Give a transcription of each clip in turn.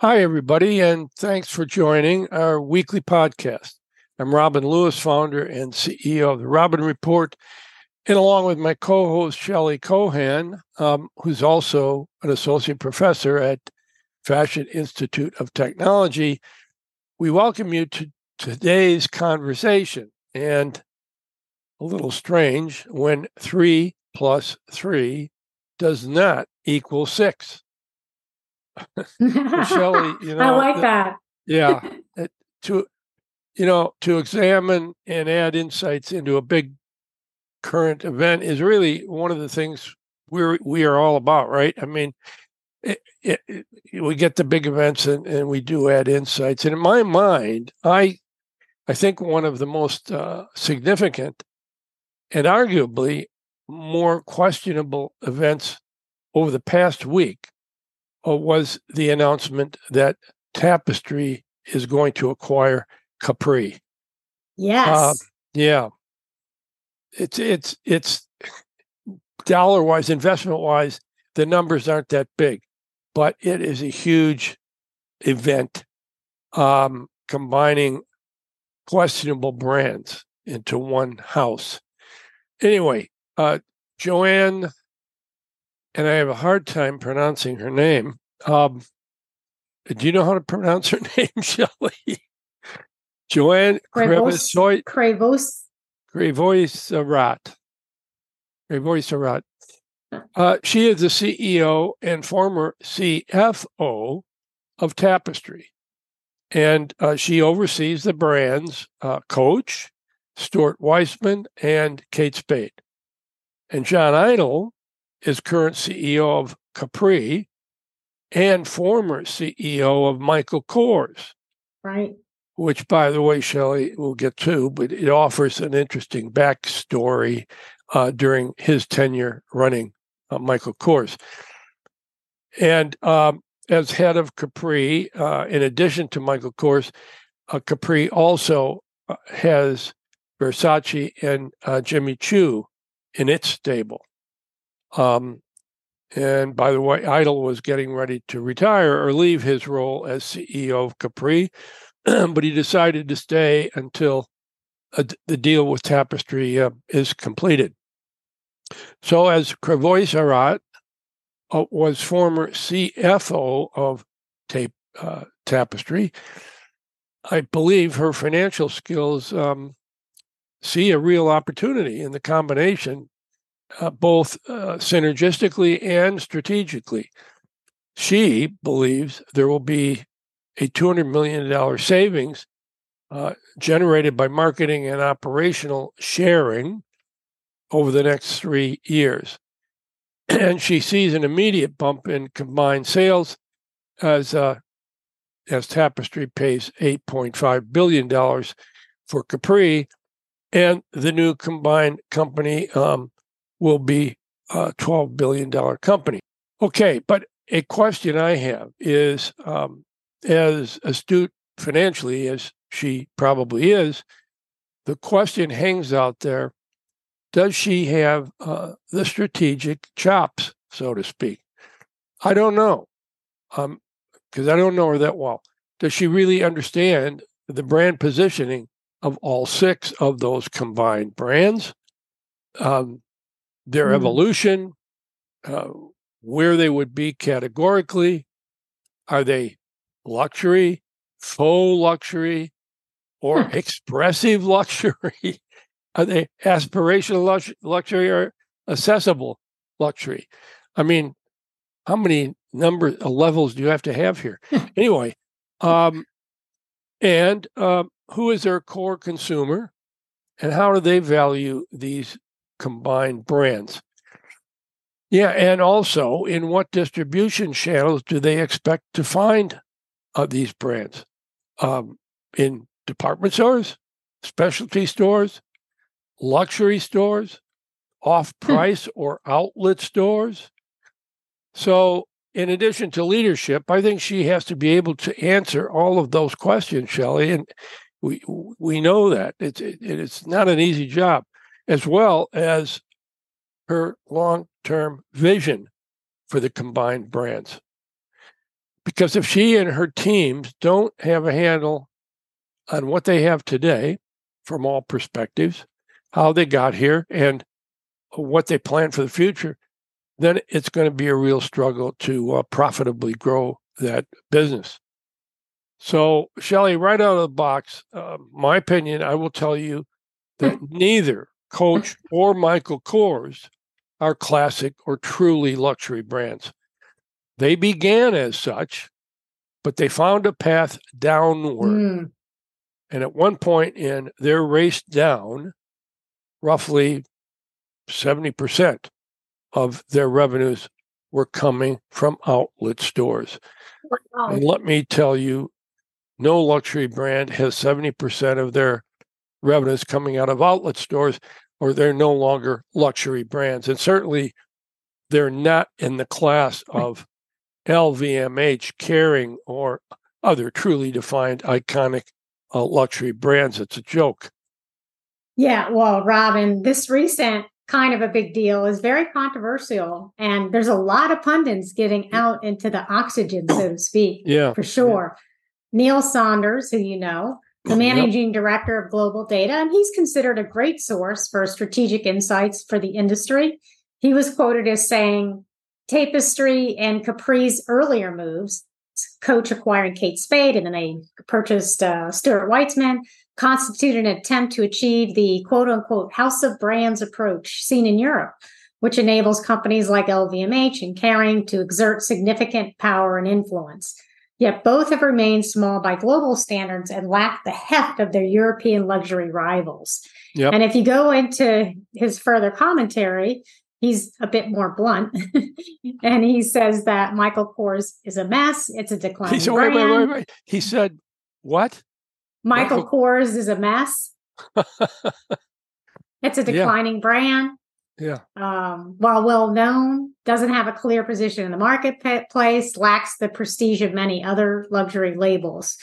Hi, everybody, and thanks for joining our weekly podcast. I'm Robin Lewis, founder and CEO of the Robin Report, and along with my co host, Shelley Kohan, um, who's also an associate professor at Fashion Institute of Technology, we welcome you to today's conversation. And a little strange when three plus three does not equal six. Shelley, you know, I like that. yeah, to you know, to examine and add insights into a big current event is really one of the things we're we are all about, right? I mean, it, it, it, we get the big events and, and we do add insights. And in my mind, I I think one of the most uh, significant and arguably more questionable events over the past week was the announcement that Tapestry is going to acquire Capri. Yes. Uh, yeah. It's it's it's dollar wise, investment wise, the numbers aren't that big, but it is a huge event um, combining questionable brands into one house. Anyway, uh, Joanne, and I have a hard time pronouncing her name. Um, do you know how to pronounce her name, Shelley? Joanne Crevoiserat. Crevoiserat. Crevoiserat. Uh, she is the CEO and former CFO of Tapestry. And uh, she oversees the brands uh, Coach, Stuart Weitzman, and Kate Spade. And John Idol is current CEO of Capri and former CEO of Michael Kors. Right. Which, by the way, Shelley, we'll get to, but it offers an interesting backstory uh, during his tenure running uh, Michael Kors. And um, as head of Capri, uh, in addition to Michael Kors, uh, Capri also uh, has Versace and uh, Jimmy Choo in its stable. Um, and by the way, Idol was getting ready to retire or leave his role as CEO of Capri, but he decided to stay until uh, the deal with Tapestry uh, is completed. So, as Crevoiserat uh, was former CFO of tape, uh, Tapestry, I believe her financial skills um, see a real opportunity in the combination, uh, both uh, synergistically and strategically. She believes there will be a $200 million savings uh, generated by marketing and operational sharing over the next three years. And she sees an immediate bump in combined sales as uh, as Tapestry pays $8.5 billion for Capri and the new combined company um, will be a $12 billion company. Okay, but a question I have is um, as astute financially as she probably is, the question hangs out there does she have uh, the strategic chops, so to speak? I don't know, because um, I don't know her that well. Does she really understand the brand positioning of all six of those combined brands, um, their mm. evolution, uh, where they would be categorically. Are they luxury, faux luxury, or hmm. expressive luxury? Are they aspirational lux- luxury or accessible luxury? I mean, how many number of levels do you have to have here? anyway, um, and um, who is their core consumer and how do they value these combined brands? Yeah, and also in what distribution channels do they expect to find uh, these brands? Um, in department stores, specialty stores, luxury stores, off price hmm. or outlet stores. So in addition to leadership, I think she has to be able to answer all of those questions, Shelley. And we we know that it's it, it's not an easy job, as well as her long term vision for the combined brands. Because if she and her teams don't have a handle on what they have today from all perspectives, how they got here, and what they plan for the future, then it's going to be a real struggle to uh, profitably grow that business. So, Shelley, right out of the box, uh, my opinion, I will tell you that neither Coach or Michael Kors are classic or truly luxury brands. They began as such, but they found a path downward. Mm. And at one point in their race down, roughly 70% of their revenues were coming from outlet stores. Wow. And let me tell you, no luxury brand has 70% of their revenues coming out of outlet stores, or they're no longer luxury brands. And certainly they're not in the class of LVMH, Kering, or other truly defined iconic uh, luxury brands. It's a joke. Yeah, well, Robin, this recent kind of a big deal is very controversial. And there's a lot of pundits getting out into the oxygen, so to speak, Yeah. for sure. Neil Saunders, who you know, the Yep. managing director of GlobalData, and he's considered a great source for strategic insights for the industry. He was quoted as saying, Tapestry and Capri's earlier moves, Coach acquiring Kate Spade, and then they purchased uh, Stuart Weitzman, constitute an attempt to achieve the quote unquote house of brands approach seen in Europe, which enables companies like LVMH and Kering to exert significant power and influence. Yet both have remained small by global standards and lack the heft of their European luxury rivals. Yep. And if you go into his further commentary, he's a bit more blunt. and he says that Michael Kors is a mess. It's a He declining said, wait, brand. wait, wait, wait. He said, what? Michael Michael- Kors is a mess. it's a Yeah. declining brand. Yeah. Um, while well known, doesn't have a clear position in the marketplace, lacks the prestige of many other luxury labels.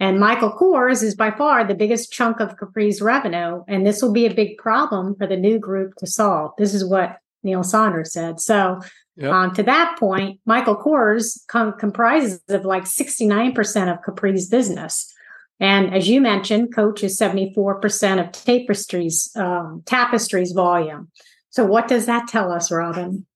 And Michael Kors is by far the biggest chunk of Capri's revenue, and this will be a big problem for the new group to solve. This is what Neil Saunders said. So, Yep. um, to that point, Michael Kors com- comprises of like 69% of Capri's business. And as you mentioned, Coach is 74% of Tapestry's um, Tapestry's volume. So what does that tell us, Robin?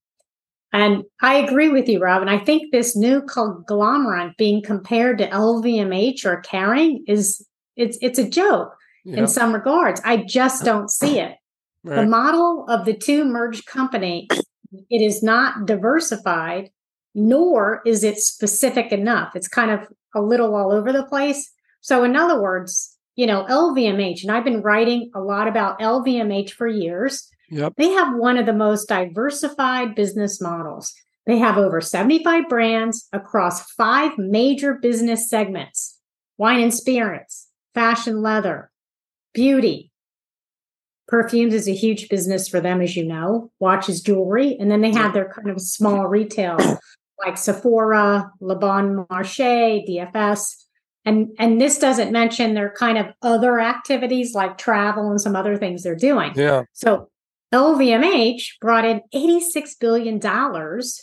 And I agree with you, Robin. I think this new conglomerate being compared to LVMH or Kering is it's it's a joke Yeah. in some regards. I just don't see it. The model of the two merged company, it is not diversified, nor is it specific enough. It's kind of a little all over the place. So, in other words, you know, LVMH, and I've been writing a lot about LVMH for years. Yep. They have one of the most diversified business models. They have over 75 brands across five major business segments wine and spirits, fashion leather, beauty. Perfumes is a huge business for them, as you know, watches, jewelry. And then they have their kind of small retail like Sephora, Le Bon Marché, DFS. And, and this doesn't mention their kind of other activities like travel and some other things they're doing. Yeah. So LVMH brought in $86 billion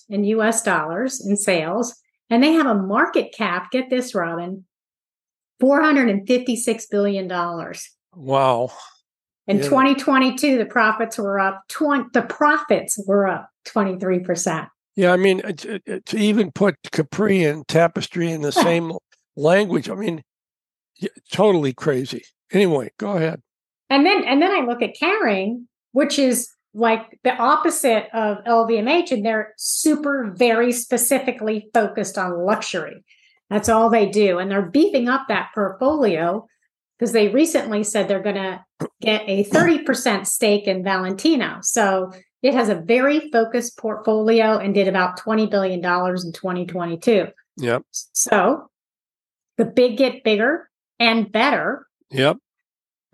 in US dollars in sales, and they have a market cap, get this, Robin, $456 billion. Wow. In Yeah. 2022, the profits were up 20, the profits were up 23%. Yeah. I mean, it- to even put Capri and Tapestry in the same language, I mean, totally crazy. Anyway, go ahead. And then and then I look at Kering, which is like the opposite of LVMH, and they're super very specifically focused on luxury. That's all they do. And they're beefing up that portfolio because they recently said they're gonna get a 30% stake in Valentino. So it has a very focused portfolio and did about $20 billion in 2022. Yep. So the big get bigger and better. Yep.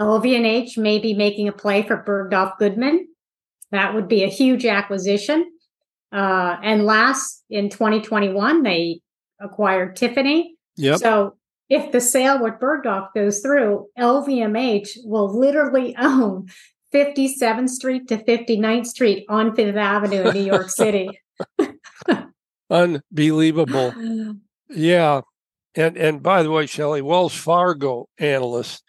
LVMH may be making a play for Bergdorf Goodman. That would be a huge acquisition. Uh, and last in 2021, they acquired Tiffany. Yep. So if the sale with Bergdorf goes through, LVMH will literally own 57th Street to 59th Street on Fifth Avenue in New York City. Unbelievable. Yeah, and and by the way, Shelley, Wells Fargo analysts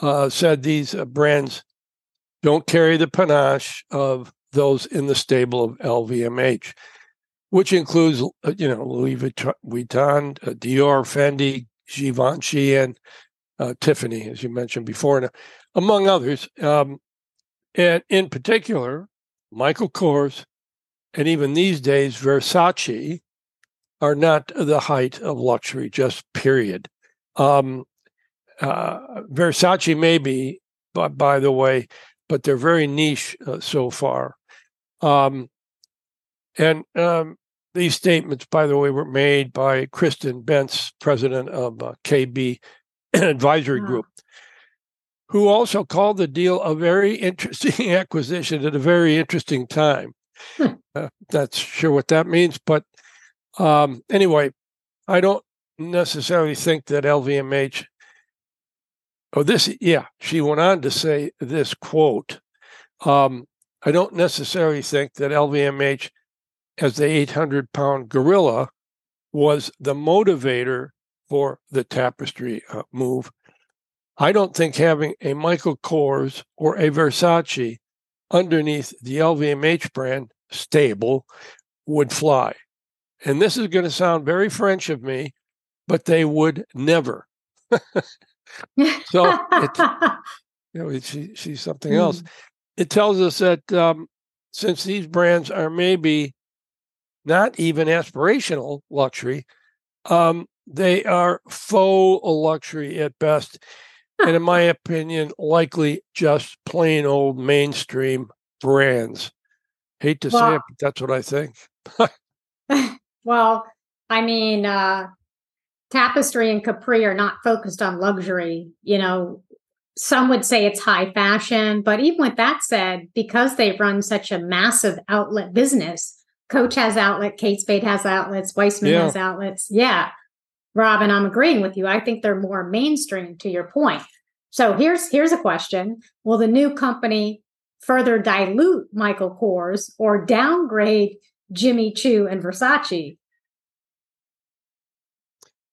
uh, said these uh, brands don't carry the panache of those in the stable of LVMH, which includes uh, you know Louis Vuitton, uh, Dior, Fendi, Givenchy, and uh, Tiffany, as you mentioned before, and, among others. Um, and in particular, Michael Kors, and even these days, Versace are not the height of luxury, just period. Um, uh, Versace may be, but by the way, but they're very niche uh, so far. Um, and um, these statements, by the way, were made by Kristen Bentz, president of uh, KB Advisory wow. Group, who also called the deal a very interesting acquisition at a very interesting time. Hmm. Uh, that's sure what that means, but um, anyway, I don't necessarily think that LVMH. Oh, this, yeah, she went on to say this quote. Um, I don't necessarily think that LVMH, as the 800 pound gorilla, was the motivator for the tapestry uh, move. I don't think having a Michael Kors or a Versace underneath the LVMH brand stable would fly. And this is going to sound very French of me, but they would never. so it, you know, she, she's something else. Mm. It tells us that um, since these brands are maybe not even aspirational luxury, um, they are faux luxury at best. And in my opinion, likely just plain old mainstream brands. Hate to well, say it, but that's what I think. Well, I mean, uh, Tapestry and Capri are not focused on luxury. You know, some would say it's high fashion, but even with that said, because they run such a massive outlet business, Coach has outlet, Kate Spade has outlets, Weitzman yeah. has outlets. Yeah. Robin, I'm agreeing with you. I think they're more mainstream to your point. So here's here's a question. Will the new company further dilute Michael Kors or downgrade Jimmy Choo and Versace?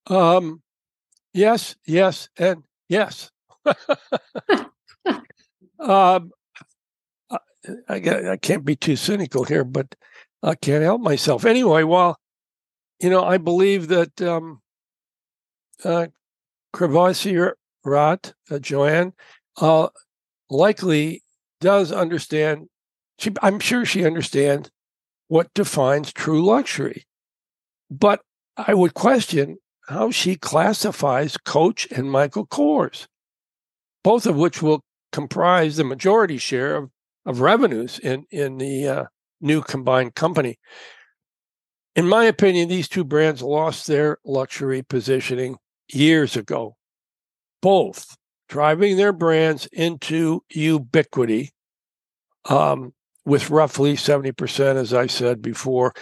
Um, yes, yes, and yes. um, I, I, I can't be too cynical here, but I can't help myself. Anyway, well, you know, I believe that um, uh, Rat, uh, Joanne, uh, likely does understand. She, I'm sure she understands what defines true luxury. But I would question how she classifies Coach and Michael Kors, both of which will comprise the majority share of, of revenues in, in the uh, new combined company. In my opinion, these two brands lost their luxury positioning years ago, both driving their brands into ubiquity um, with roughly 70%, as I said before,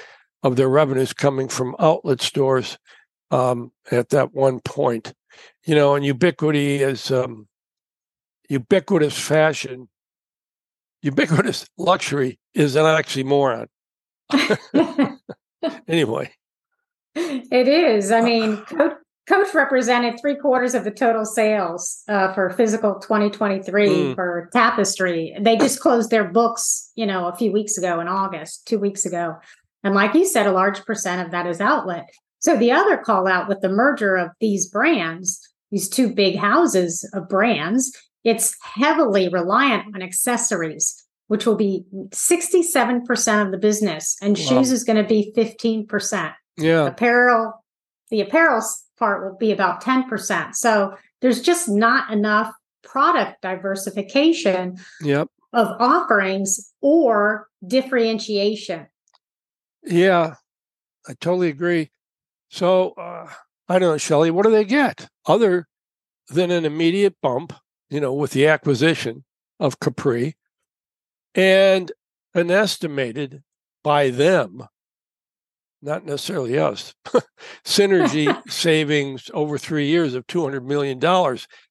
of their revenues coming from outlet stores um, at that one point. You know, and ubiquity is um, ubiquitous fashion, ubiquitous luxury is an oxymoron. anyway. It is. I mean, Coach represented three quarters of the total sales uh, for fiscal 2023 mm. for Tapestry. They just closed their books, you know, a few weeks ago in August, two weeks ago. And like you said, a large percent of that is outlet. So the other call out with the merger of these brands, these two big houses of brands, it's heavily reliant on accessories, which will be 67% of the business, and wow. shoes is going to be 15%. Yeah. Apparel, the apparel part will be about 10%. So there's just not enough product diversification yep. of offerings or differentiation. Yeah, I totally agree. So uh, I don't know, Shelley, what do they get other than an immediate bump, you know, with the acquisition of Capri and an estimated by them not necessarily us, synergy savings over three years of $200 million.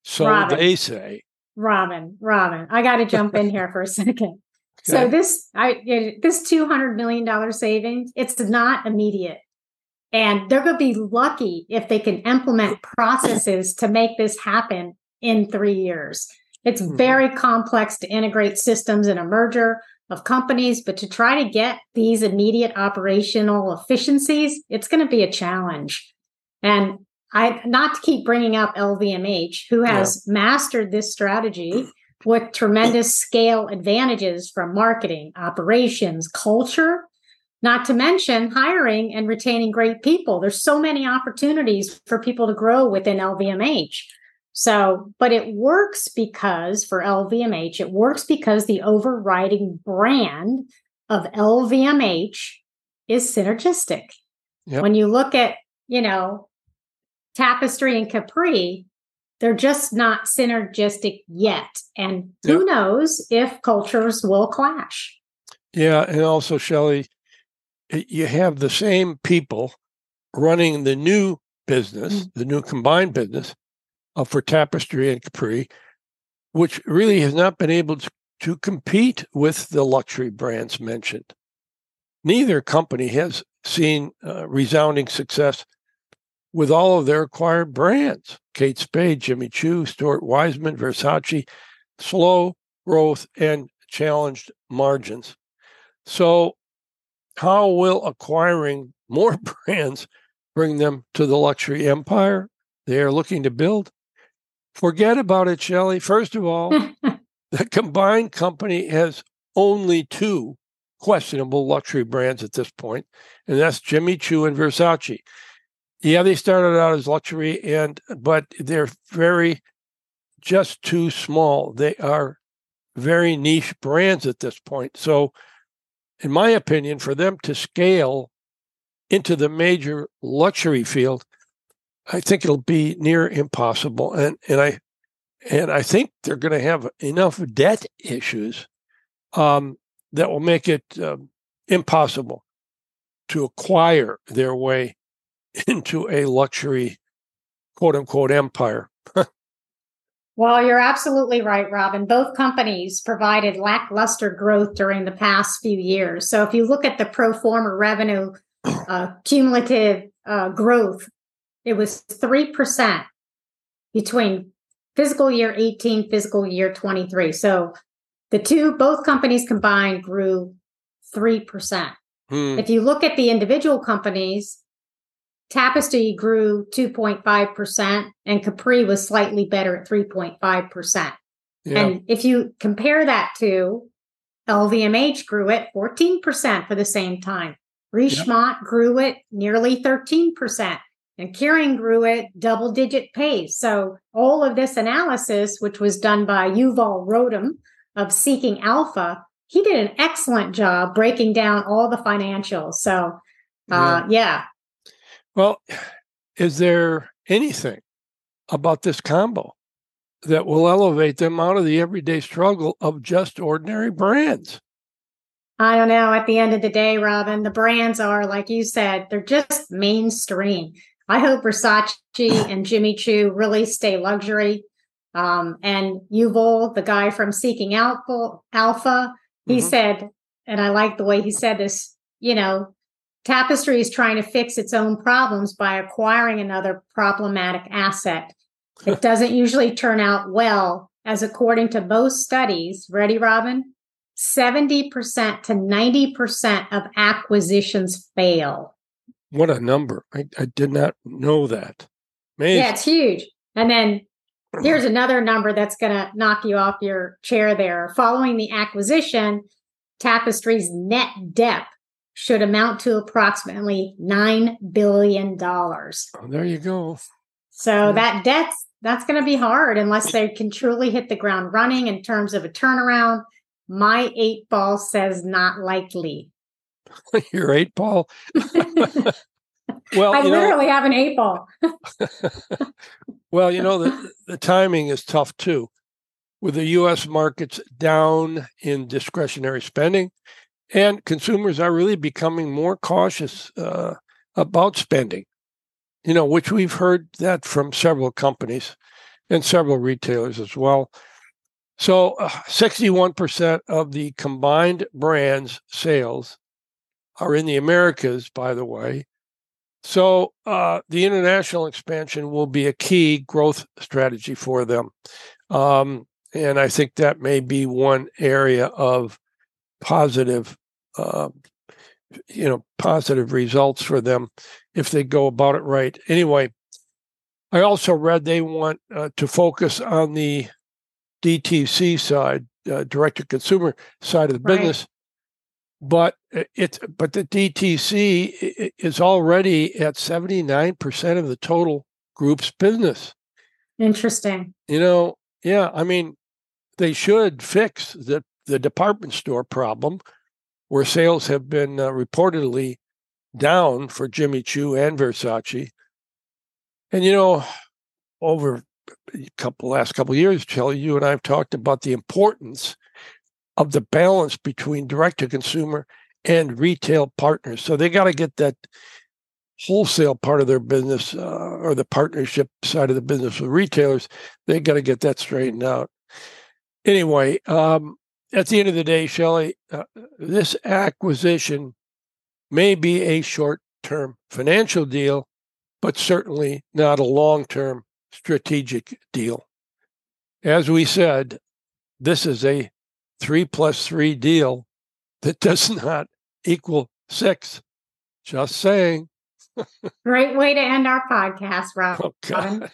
So Robin, they say. Robin, Robin, I got to jump in here for a second. Okay. So this, I this $200 million savings, it's not immediate. And they're going to be lucky if they can implement processes to make this happen in three years. It's mm-hmm. very complex to integrate systems in a merger of companies, but to try to get these immediate operational efficiencies, it's going to be a challenge. And I not to keep bringing up LVMH, who has yeah. mastered this strategy with tremendous scale advantages from marketing, operations, culture, not to mention hiring and retaining great people. There's so many opportunities for people to grow within LVMH. So, but it works because for LVMH, it works because the overriding brand of LVMH is synergistic. Yep. When you look at, you know, Tapestry and Capri, they're just not synergistic yet. And who yep. knows if cultures will clash. Yeah. And also, Shelley, you have the same people running the new business, mm-hmm. the new combined business uh, for Tapestry and Capri, which really has not been able to, to compete with the luxury brands mentioned. Neither company has seen uh, resounding success with all of their acquired brands Kate Spade, Jimmy Choo, Stuart Weitzman, Versace, slow growth and challenged margins. So, how will acquiring more brands bring them to the luxury empire they are looking to build? Forget about it, Shelley. First of all, the combined company has only two questionable luxury brands at this point, and that's Jimmy Choo and Versace. Yeah, they started out as luxury, and but they're very just too small. They are very niche brands at this point. So, in my opinion, for them to scale into the major luxury field, I think it'll be near impossible. And and I and I think they're going to have enough debt issues um, that will make it um, impossible to acquire their way into a luxury quote unquote empire. well, you're absolutely right, Robin. Both companies provided lackluster growth during the past few years. So if you look at the pro forma revenue uh, cumulative uh, growth, it was 3% between fiscal year 18, fiscal year 23. So the two, both companies combined grew 3%. Hmm. If you look at the individual companies, Tapestry grew 2.5%, and Capri was slightly better at 3.5%. Yeah. And if you compare that to LVMH grew at 14% for the same time. Richemont grew at nearly 13%, and Kering grew at double digit pace. So all of this analysis, which was done by Yuval Rotem of Seeking Alpha, he did an excellent job breaking down all the financials. So uh, yeah. yeah, well, is there anything about this combo that will elevate them out of the everyday struggle of just ordinary brands? I don't know. At the end of the day, Robin, the brands are, like you said, they're just mainstream. I hope Versace and Jimmy Choo really stay luxury. Um, and Yuval, the guy from Seeking Alpha, Alpha he mm-hmm. said, and I like the way he said this, you know, Tapestry is trying to fix its own problems by acquiring another problematic asset. It doesn't usually turn out well, as according to most studies, ready, Robin? 70% to 90% of acquisitions fail. What a number. I, I did not know that. Amazing. Yeah, it's huge. And then here's another number that's going to knock you off your chair there. Following the acquisition, Tapestry's net debt should amount to approximately $9 billion. Oh, there you go. So yeah. that debt's that's going to be hard unless they can truly hit the ground running in terms of a turnaround. My eight ball says not likely. Your eight ball? well, I literally know, have an eight ball. well, you know, the, the timing is tough too. With the US markets down in discretionary spending, and consumers are really becoming more cautious uh, about spending, you know, which we've heard that from several companies and several retailers as well. So, uh, 61% of the combined brands' sales are in the Americas, by the way. So uh, the international expansion will be a key growth strategy for them. Um, and I think that may be one area of positive, uh, you know, positive results for them if they go about it right. Anyway, I also read they want uh, to focus on the DTC side, uh, direct to consumer side of the Right. business. But it's but the DTC is already at seventy nine percent of the total group's business. Interesting. You know, yeah, I mean, they should fix the the department store problem, where sales have been uh, reportedly down for Jimmy Choo and Versace. And you know, over a couple last couple years, Shelley, you and I have talked about the importance of the balance between direct to consumer and retail partners. So they got to get that wholesale part of their business uh, or the partnership side of the business with retailers. They got to get that straightened out. Anyway, um, at the end of the day, Shelley, uh, this acquisition may be a short term financial deal, but certainly not a long term strategic deal. As we said, this is a three plus three deal that does not equal six. Just saying. Great way to end our podcast, Rob. Oh.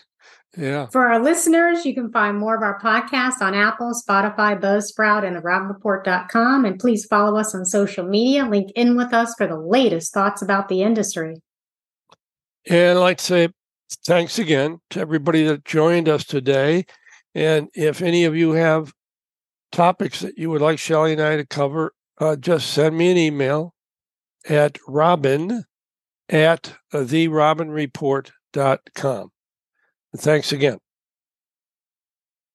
Yeah. For our listeners, you can find more of our podcasts on Apple, Spotify, Buzzsprout, and therobinreport.com. And please follow us on social media. Link in with us for the latest thoughts about the industry. And I'd like to say thanks again to everybody that joined us today. And if any of you have topics that you would like Shelley and I to cover, uh, just send me an email at robin at therobinreport.com. Thanks again.